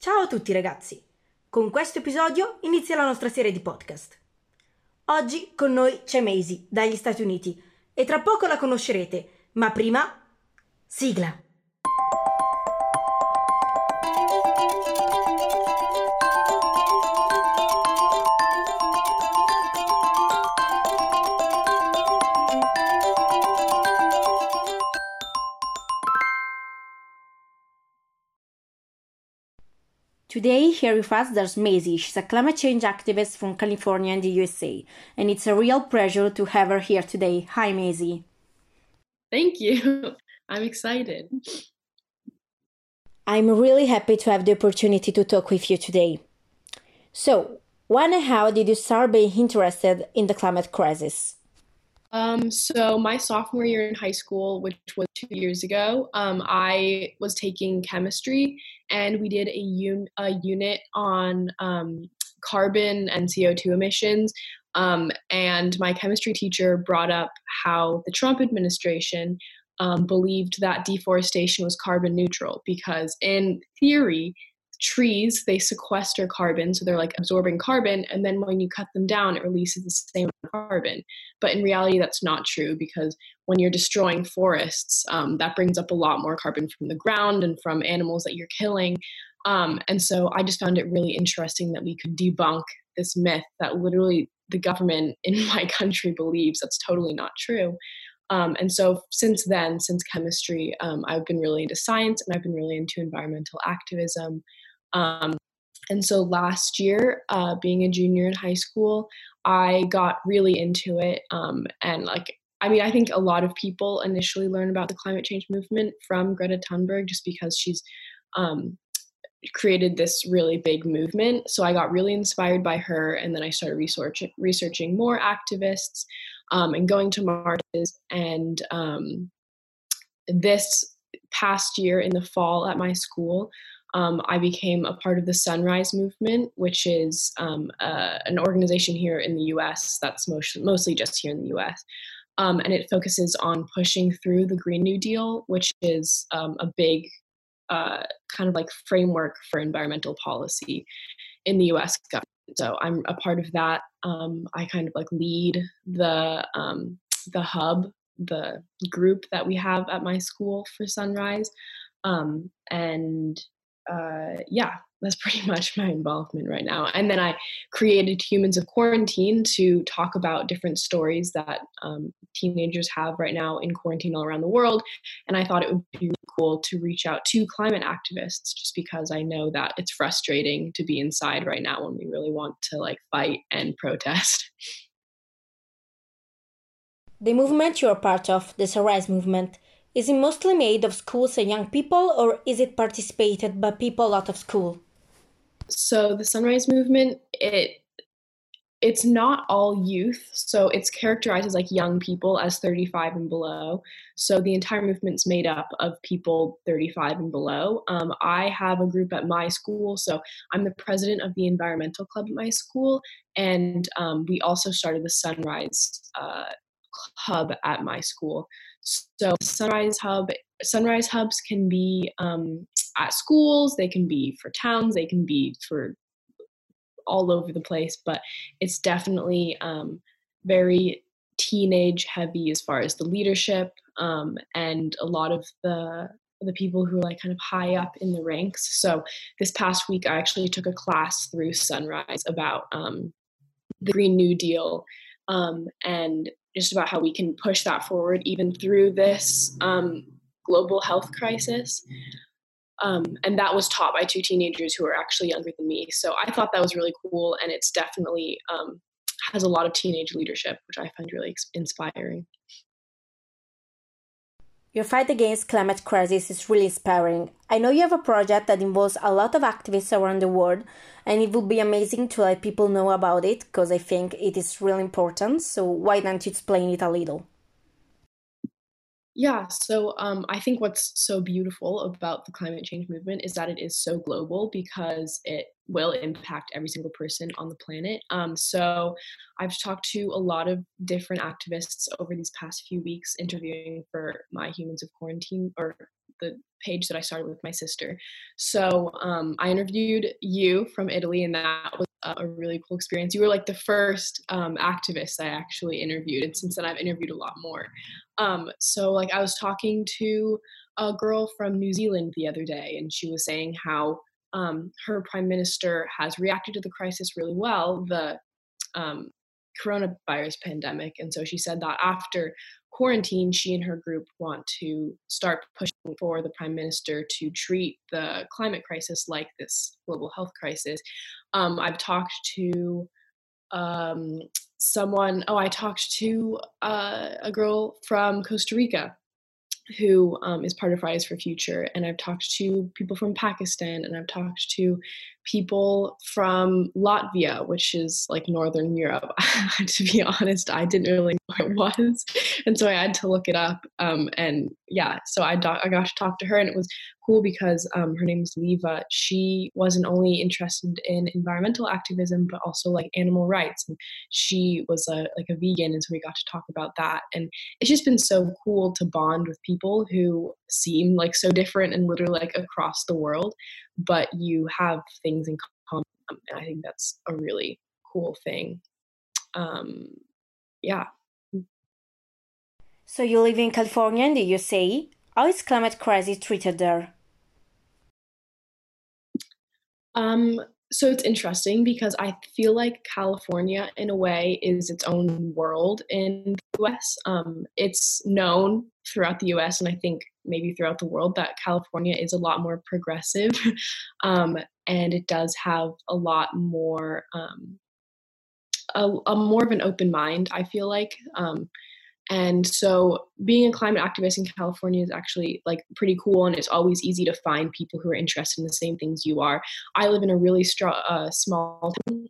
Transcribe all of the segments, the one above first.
Ciao a tutti ragazzi! Con questo episodio inizia la nostra serie di podcast. Oggi con noi c'è Maisie dagli Stati Uniti e tra poco la conoscerete, ma prima... Sigla! Today, here with us, there's Maisie. She's a climate change activist from California in the USA, and it's a real pleasure to have her here today. Hi, Maisie. Thank you. I'm excited. I'm really happy to have the opportunity to talk with you today. So, when and how did you start being interested in the climate crisis? Um, so my sophomore year in high school, which was two years ago, um, I was taking chemistry, and we did a, un- a unit on um, carbon and CO2 emissions. Um, and my chemistry teacher brought up how the Trump administration um, believed that deforestation was carbon neutral because, in theory, trees they sequester carbon so they're like absorbing carbon and then when you cut them down it releases the same carbon. But in reality that's not true because when you're destroying forests um, that brings up a lot more carbon from the ground and from animals that you're killing. Um, and so i just found it really interesting that we could debunk this myth that literally the government in my country believes. That's totally not true. Um, and so since then, since chemistry, um, I've been really into science and I've been really into environmental activism. Um, and so last year, uh, being a junior in high school, I got really into it. Um, and like, I mean, I think a lot of people initially learn about the climate change movement from Greta Thunberg just because she's um, created this really big movement. So I got really inspired by her, and then I started research, researching more activists um, and going to marches. And um, this past year in the fall at my school, um, I became a part of the Sunrise Movement, which is um, uh, an organization here in the US that's most, mostly just here in the US. Um, and it focuses on pushing through the Green New Deal, which is um, a big uh, kind of like framework for environmental policy in the US government. So I'm a part of that. Um, I kind of like lead the um, the hub, the group that we have at my school for Sunrise. and uh, yeah, that's pretty much my involvement right now. And then I created Humans of Quarantine to talk about different stories that um, teenagers have right now in quarantine all around the world. And I thought it would be really cool to reach out to climate activists just because I know that it's frustrating to be inside right now when we really want to like fight and protest. The movement you're part of, the Sunrise Movement, is it mostly made of schools and young people, or is it participated by people out of school? So the Sunrise Movement, it it's not all youth, so it's characterized as like young people as 35 and below. So the entire movement's made up of people 35 and below. Um, I have a group at my school, so I'm the president of the environmental club at my school, and um, we also started the Sunrise uh, hub at my school. So Sunrise Hub, Sunrise Hubs can be um, at schools, they can be for towns, they can be for all over the place, but it's definitely um, very teenage heavy as far as the leadership um, and a lot of the the people who are like kind of high up in the ranks. So this past week, I actually took a class through Sunrise about um, the Green New Deal um, and just about how we can push that forward even through this um, global health crisis. Um, and that was taught by two teenagers who are actually younger than me. So I thought that was really cool, and it's definitely um, has a lot of teenage leadership, which I find really inspiring. Your fight against climate crisis is really inspiring. I know you have a project that involves a lot of activists around the world, and it would be amazing to let people know about it because I think it is really important. So why don't you explain it a little? Yeah, so um, I think what's so beautiful about the climate change movement is that it is so global because it will impact every single person on the planet. Um, so I've talked to a lot of different activists over these past few weeks, interviewing for my Humans of Quarantine or the page that I started with my sister. So um, I interviewed you from Italy, and that was a really cool experience. You were like the first um, activist I actually interviewed, and since then I've interviewed a lot more. Um, so like I was talking to a girl from New Zealand the other day, and she was saying how um, her prime minister has reacted to the crisis really well. The um, coronavirus pandemic. And so she said that after quarantine, she and her group want to start pushing for the prime minister to treat the climate crisis like this global health crisis. Um, I've talked to um, someone, oh, I talked to uh, a girl from Costa Rica who um, is part of Fridays for Future, and I've talked to people from Pakistan, and I've talked to people from Latvia, which is like Northern Europe. to be honest, I didn't really know what it was, and so I had to look it up. Um, and yeah, so I, do- I got to talk to her, and it was cool because um, her name is Leva. She wasn't only interested in environmental activism, but also like animal rights, and she was a like a vegan, and so we got to talk about that. And it's just been so cool to bond with people who seem like so different and literally like across the world, but you have things in common. And I think that's a really cool thing. Um, yeah. So you live in California in the USA. How is climate crisis treated there? Um, so it's interesting because I feel like California, in a way, is its own world in the US. Um, it's known throughout the US, and I think maybe throughout the world, that California is a lot more progressive. um, and it does have a lot more, um, a, a, more of an open mind, I feel like. And so being a climate activist in California is actually like pretty cool and it's always easy to find people who are interested in the same things you are. I live in a really str- uh, small town,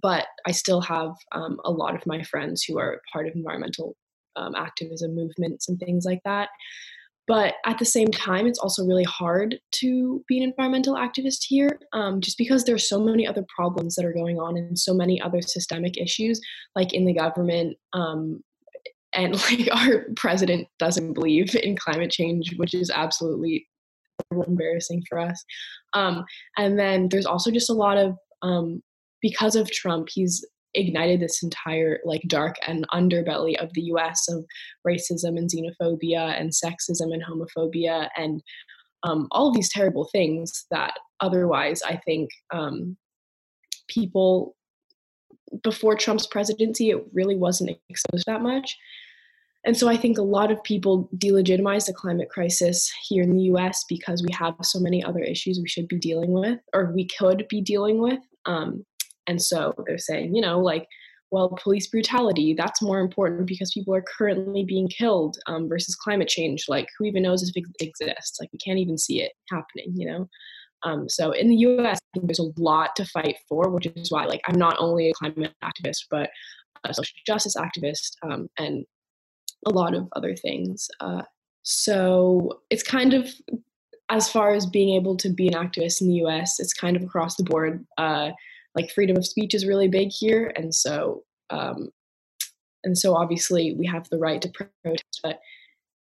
but I still have um, a lot of my friends who are part of environmental um, activism movements and things like that. But at the same time, it's also really hard to be an environmental activist here, um, just because there's so many other problems that are going on and so many other systemic issues, like in the government, um, and like our president doesn't believe in climate change which is absolutely embarrassing for us um, and then there's also just a lot of um, because of trump he's ignited this entire like dark and underbelly of the us of racism and xenophobia and sexism and homophobia and um, all these terrible things that otherwise i think um, people before Trump's presidency, it really wasn't exposed that much. And so I think a lot of people delegitimize the climate crisis here in the US because we have so many other issues we should be dealing with or we could be dealing with. Um, and so they're saying, you know, like, well, police brutality, that's more important because people are currently being killed um, versus climate change. Like, who even knows if it exists? Like, we can't even see it happening, you know? Um, so in the US, there's a lot to fight for, which is why, like, I'm not only a climate activist, but a social justice activist um, and a lot of other things. Uh, so it's kind of as far as being able to be an activist in the US, it's kind of across the board. Uh, like freedom of speech is really big here, and so um, and so obviously we have the right to protest, but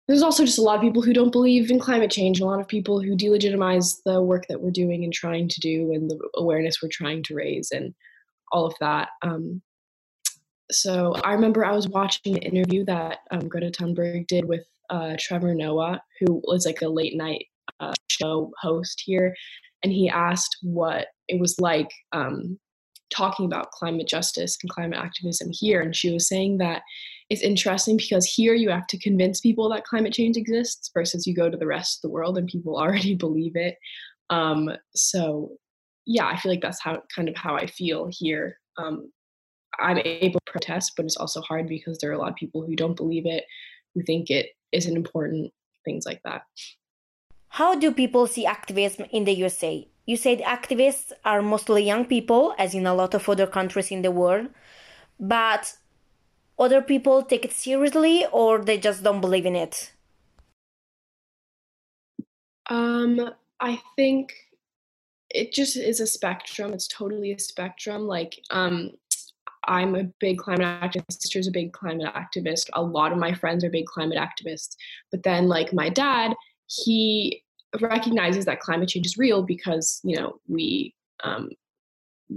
there's also just a lot of people who don't believe in climate change, a lot of people who delegitimize the work that we're doing and trying to do, and the awareness we're trying to raise, and all of that. Um, so I remember I was watching an interview that um, Greta Thunberg did with uh, Trevor Noah, who was like a late night uh, show host here, and he asked what it was like um, talking about climate justice and climate activism here, and she was saying that it's interesting because here you have to convince people that climate change exists versus you go to the rest of the world and people already believe it. Um, so yeah, I feel like that's how kind of how I feel here. Um, I'm able to protest, but it's also hard because there are a lot of people who don't believe it, who think it isn't important, things like that. How do people see activism in the USA? You said activists are mostly young people, as in a lot of other countries in the world, but other people take it seriously or they just don't believe in it? Um, I think it just is a spectrum. It's totally a spectrum. Like, um, I'm a big climate activist. Sister's a big climate activist. A lot of my friends are big climate activists. But then, like my dad, he recognizes that climate change is real because you know we um,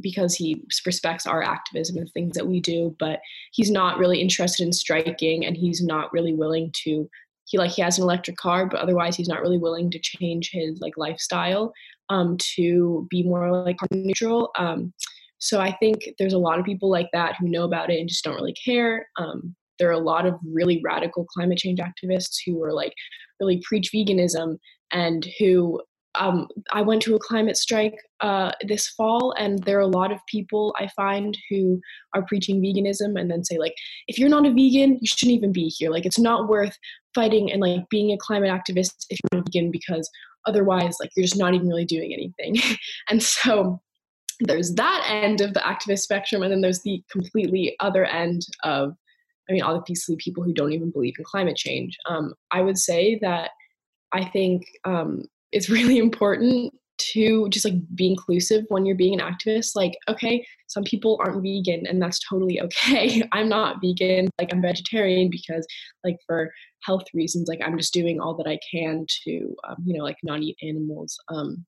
because he respects our activism and things that we do but he's not really interested in striking and he's not really willing to he like he has an electric car but otherwise he's not really willing to change his like lifestyle um, to be more like carbon neutral um, so i think there's a lot of people like that who know about it and just don't really care um, there are a lot of really radical climate change activists who are like really preach veganism and who um, I went to a climate strike uh, this fall, and there are a lot of people I find who are preaching veganism and then say, like, if you're not a vegan, you shouldn't even be here. Like, it's not worth fighting and like being a climate activist if you're not vegan because otherwise, like, you're just not even really doing anything. and so there's that end of the activist spectrum, and then there's the completely other end of, I mean, obviously people who don't even believe in climate change. Um, I would say that I think um, it's really important to just like be inclusive when you're being an activist. Like okay some people aren't vegan and that's totally okay. I'm not vegan. Like i'm vegetarian because like for health reasons like i'm just doing all that i can to um, you know like not eat animals. Um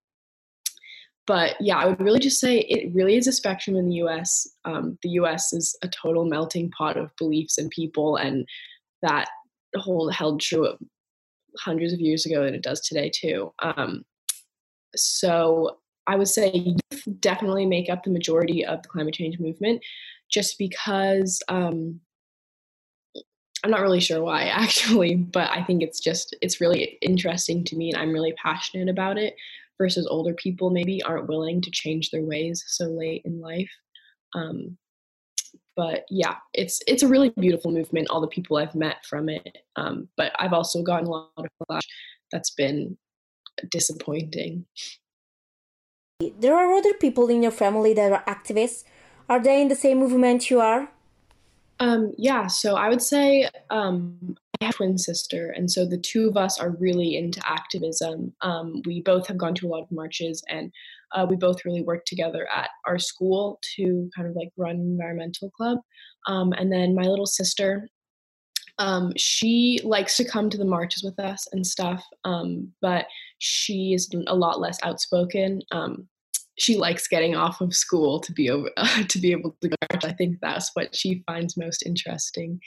but yeah i would really just say it really is a spectrum in the us um, the us is a total melting pot of beliefs and people and that whole held true hundreds of years ago and it does today too. Um, so I would say youth definitely make up the majority of the climate change movement, just because um, I'm not really sure why actually, but I think it's just it's really interesting to me, and I'm really passionate about it. Versus older people maybe aren't willing to change their ways so late in life. Um, but yeah, it's it's a really beautiful movement. All the people I've met from it, um, but I've also gotten a lot of flash that's been disappointing. There are other people in your family that are activists. Are they in the same movement you are? Um, yeah, so I would say um, have twin sister, and so the two of us are really into activism. Um, we both have gone to a lot of marches, and uh, we both really work together at our school to kind of like run environmental club. Um, and then my little sister, um, she likes to come to the marches with us and stuff, um, but she is a lot less outspoken. Um, she likes getting off of school to be over uh, to be able to march. I think that's what she finds most interesting.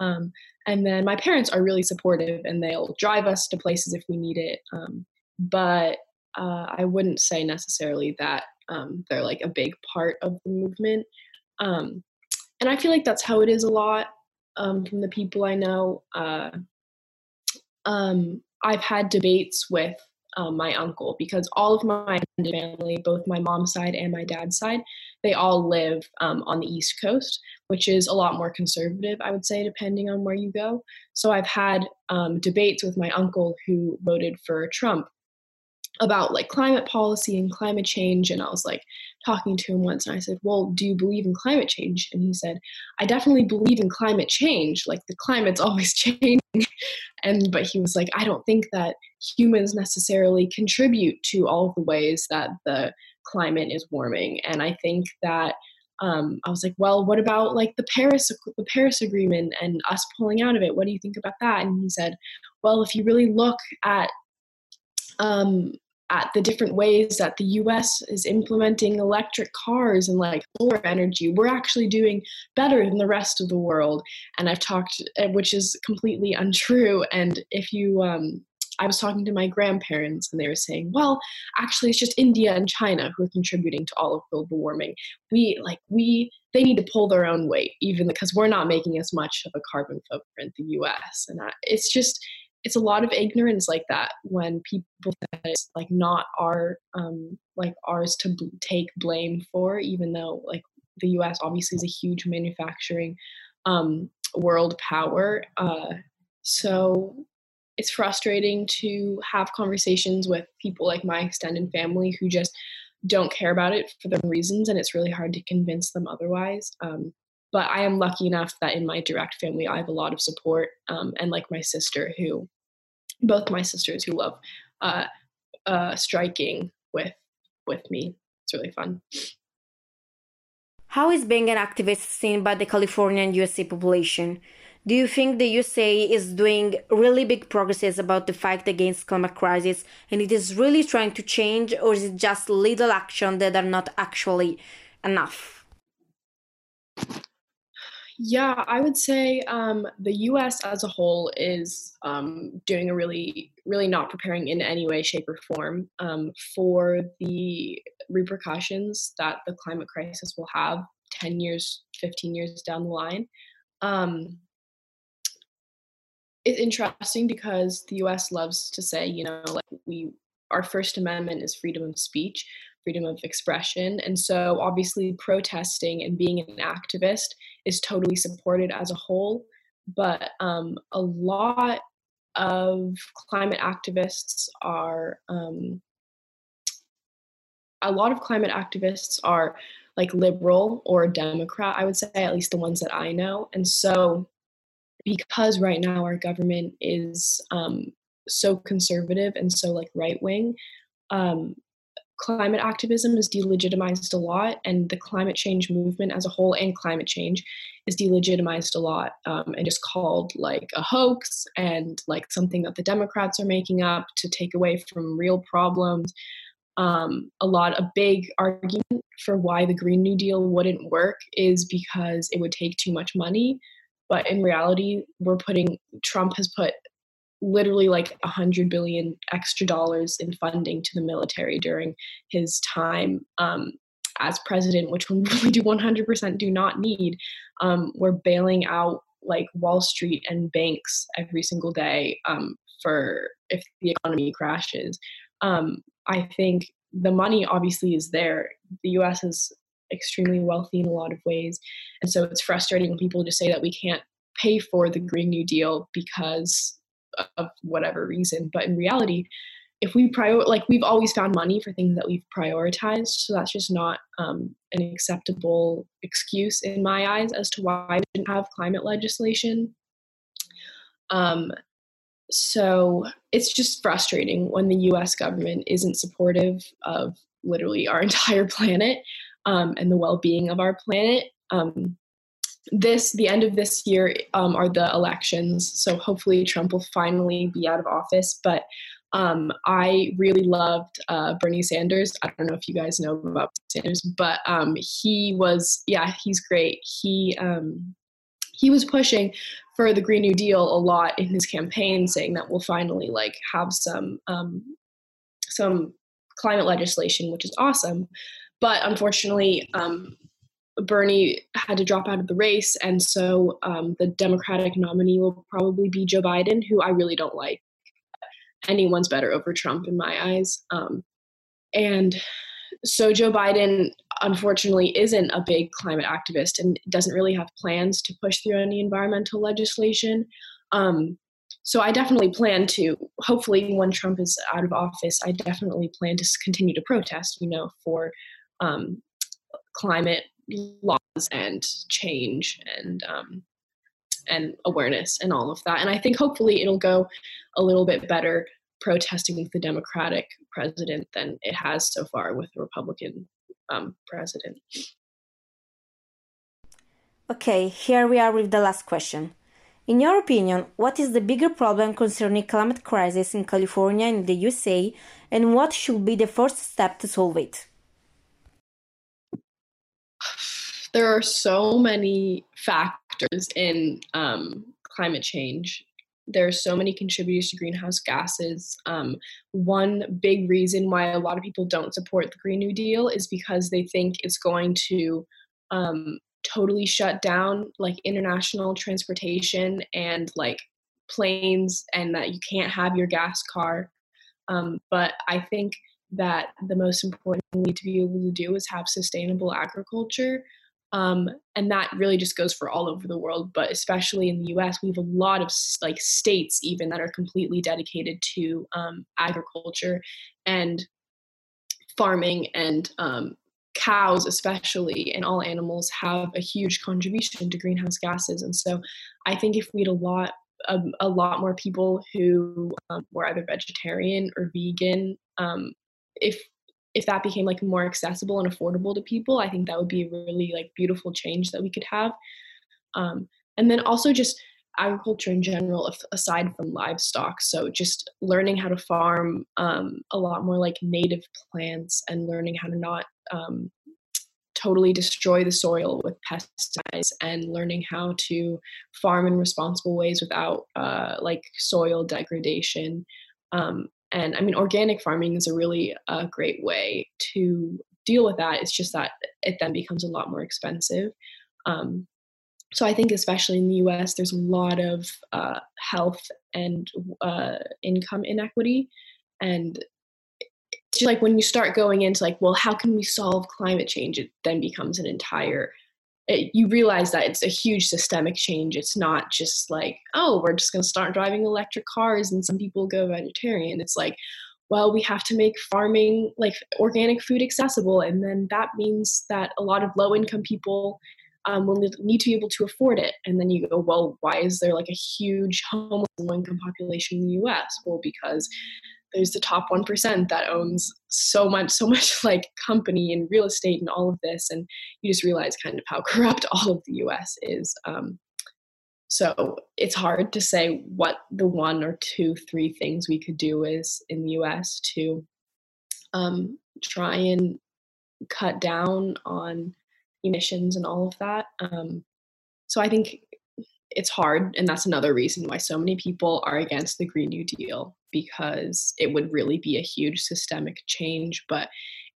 Um, and then my parents are really supportive, and they'll drive us to places if we need it. Um, but uh, I wouldn't say necessarily that um, they're like a big part of the movement. Um, and I feel like that's how it is a lot um, from the people I know. Uh, um, I've had debates with um, my uncle because all of my family, both my mom's side and my dad's side, they all live on the East Coast, which is a lot more conservative, I would say, depending on where you go. So I've had um, debates with my uncle who voted for Trump about like climate policy and climate change and i was like talking to him once and i said well do you believe in climate change? And he said i definitely believe in climate change. Like the climate's always changing. And but he was like i don't think that humans necessarily contribute to all the ways that the climate is warming. And i think that um, I was like, well, what about like the Paris the Paris Agreement and us pulling out of it? What do you think about that? And he said, well, if you really look at um, at the different ways that the US is implementing electric cars and like solar energy. We're actually doing better than the rest of the world. And I've talked, eh, which is completely untrue. And if you, um, I was talking to my grandparents and they were saying, well, actually, it's just India and China who are contributing to all of global warming. We, like, we, they need to pull their own weight, even because we're not making as much of a carbon footprint the US. And I, it's just, it's a lot of ignorance like that when people that it's like not our um like ours to b- take blame for even though like the US obviously is a huge manufacturing um world power uh so it's frustrating to have conversations with people like my extended family who just don't care about it for their reasons and it's really hard to convince them otherwise um, but I am lucky enough that in my direct family, I have a lot of support, um, and like my sister, who both my sisters who love uh, uh, striking with with me. It's really fun. How is being an activist seen by the California and USA population? Do you think the USA is doing really big progresses about the fight against climate crisis and it is really trying to change or is it just little action that are not actually enough? Yeah, I would say um, the U.S. as a whole is um, doing a really, really not preparing in any way, shape, or form um, for the repercussions that the climate crisis will have 10 years, 15 years down the line. Um, it's interesting because the U.S. loves to say, you know, like we, our First Amendment is freedom of speech, freedom of expression. And so, obviously, protesting and being an activist is totally supported as a whole. But um, a lot of climate activists are, um, a lot of climate activists are like liberal or Democrat, I would say, at least the ones that I know. And so, because right now our government is um, so conservative and so like right wing, um, climate activism is delegitimized a lot, and the climate change movement as a whole and climate change is delegitimized a lot um, and just called like a hoax and like something that the Democrats are making up to take away from real problems. Um, a lot, a big argument for why the Green New Deal wouldn't work is because it would take too much money. But in reality, we're putting, Trump has put literally like a hundred billion extra dollars in funding to the military during his time um, as president, which we really do 100% do not need. Um, we're bailing out like Wall Street and banks every single day um, for if the economy crashes. Um, I think the money obviously is there. The U.S. is extremely wealthy in a lot of ways, and so it's frustrating when people just say that we can't pay for the Green New Deal because of whatever reason. But in reality, if we prior like we've always found money for things that we've prioritized, so that's just not um, an acceptable excuse in my eyes as to why we didn't have climate legislation. Um, so it's just frustrating when the U.S. government isn't supportive of literally our entire planet um, and the well-being of our planet. Um, this the end of this year um, are the elections so hopefully trump will finally be out of office but um, i really loved uh, bernie sanders. I don't know if you guys know about sanders but um, he was yeah he's great. He um, he was pushing for the green new deal a lot in his campaign saying that we'll finally like have some some climate legislation which is awesome but unfortunately um, Bernie had to drop out of the race, and so um, the Democratic nominee will probably be Joe Biden, who I really don't like. Anyone's better over Trump in my eyes. Um, and so Joe Biden, unfortunately, isn't a big climate activist and doesn't really have plans to push through any environmental legislation. Um, so I definitely plan to, hopefully, when Trump is out of office, I definitely plan to continue to protest, you know, for um, climate laws and change and um, and awareness and all of that. And I think hopefully it'll go a little bit better protesting with the Democratic president than it has so far with the Republican um, president. Okay, here we are with the last question. In your opinion, what is the bigger problem concerning climate crisis in California and the USA, and what should be the first step to solve it? There are so many factors in um, climate change. There are so many contributors to greenhouse gases. Um, one big reason why a lot of people don't support the Green New Deal is because they think it's going to um, totally shut down like international transportation and like planes, and that you can't have your gas car. Um, but I think that the most important thing we need to be able to do is have sustainable agriculture um, and that really just goes for all over the world but especially in the us we have a lot of like states even that are completely dedicated to um, agriculture and farming and um, cows especially and all animals have a huge contribution to greenhouse gases and so i think if we had a lot a, a lot more people who um, were either vegetarian or vegan um, if if that became like more accessible and affordable to people i think that would be a really like beautiful change that we could have um, and then also just agriculture in general, aside from livestock. So just learning how to farm um, a lot more like native plants and learning how to not um, totally destroy the soil with pesticides and learning how to farm in responsible ways without uh, like soil degradation. Um, and I mean, organic farming is a really uh, great way to deal with that. It's just that it then becomes a lot more expensive. Um, so I think, especially in the U.S., there's a lot of uh, health and uh, income inequity, and it's just like when you start going into like, well, how can we solve climate change? It then becomes an entire. It, you realize that it's a huge systemic change. It's not just like, oh, we're just going to start driving electric cars and some people go vegetarian. It's like, well, we have to make farming like organic food accessible, and then that means that a lot of low income people um, will need to be able to afford it. And then you go, well, why is there like a huge homeless low income population in the US? Well, because there's the top 1% that owns so much, so much like company and real estate and all of this. And you just realize kind of how corrupt all of the US is. Um, so it's hard to say what the one or two, three things we could do is in the US to um, try and cut down on emissions and all of that. Um, so I think it's hard, and that's another reason why so many people are against the Green New Deal because it would really be a huge systemic change, but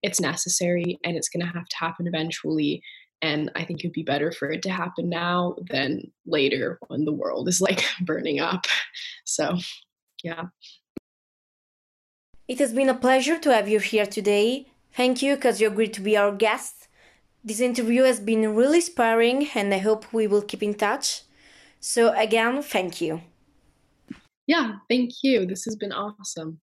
it's necessary and it's going to have to happen eventually. And I think it'd be better for it to happen now than later when the world is like burning up. So, yeah. It has been a pleasure to have you here today. Thank you because you agreed to be our guest this interview has been really inspiring and I hope we will keep in touch. So, again, thank you. Yeah, thank you. This has been awesome.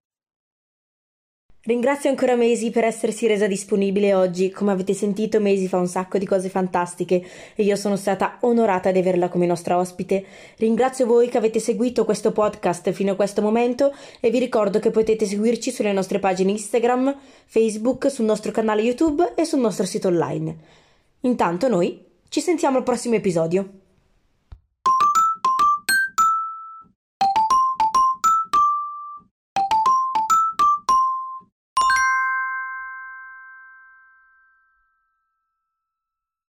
Ringrazio ancora Maisie per essersi resa disponibile oggi. Come avete sentito, Maisie fa un sacco di cose fantastiche e io sono stata onorata di averla come nostra ospite. Ringrazio voi che avete seguito questo podcast fino a questo momento e vi ricordo che potete seguirci sulle nostre pagine Instagram, Facebook, sul nostro canale YouTube e sul nostro sito online. Intanto noi ci sentiamo al prossimo episodio.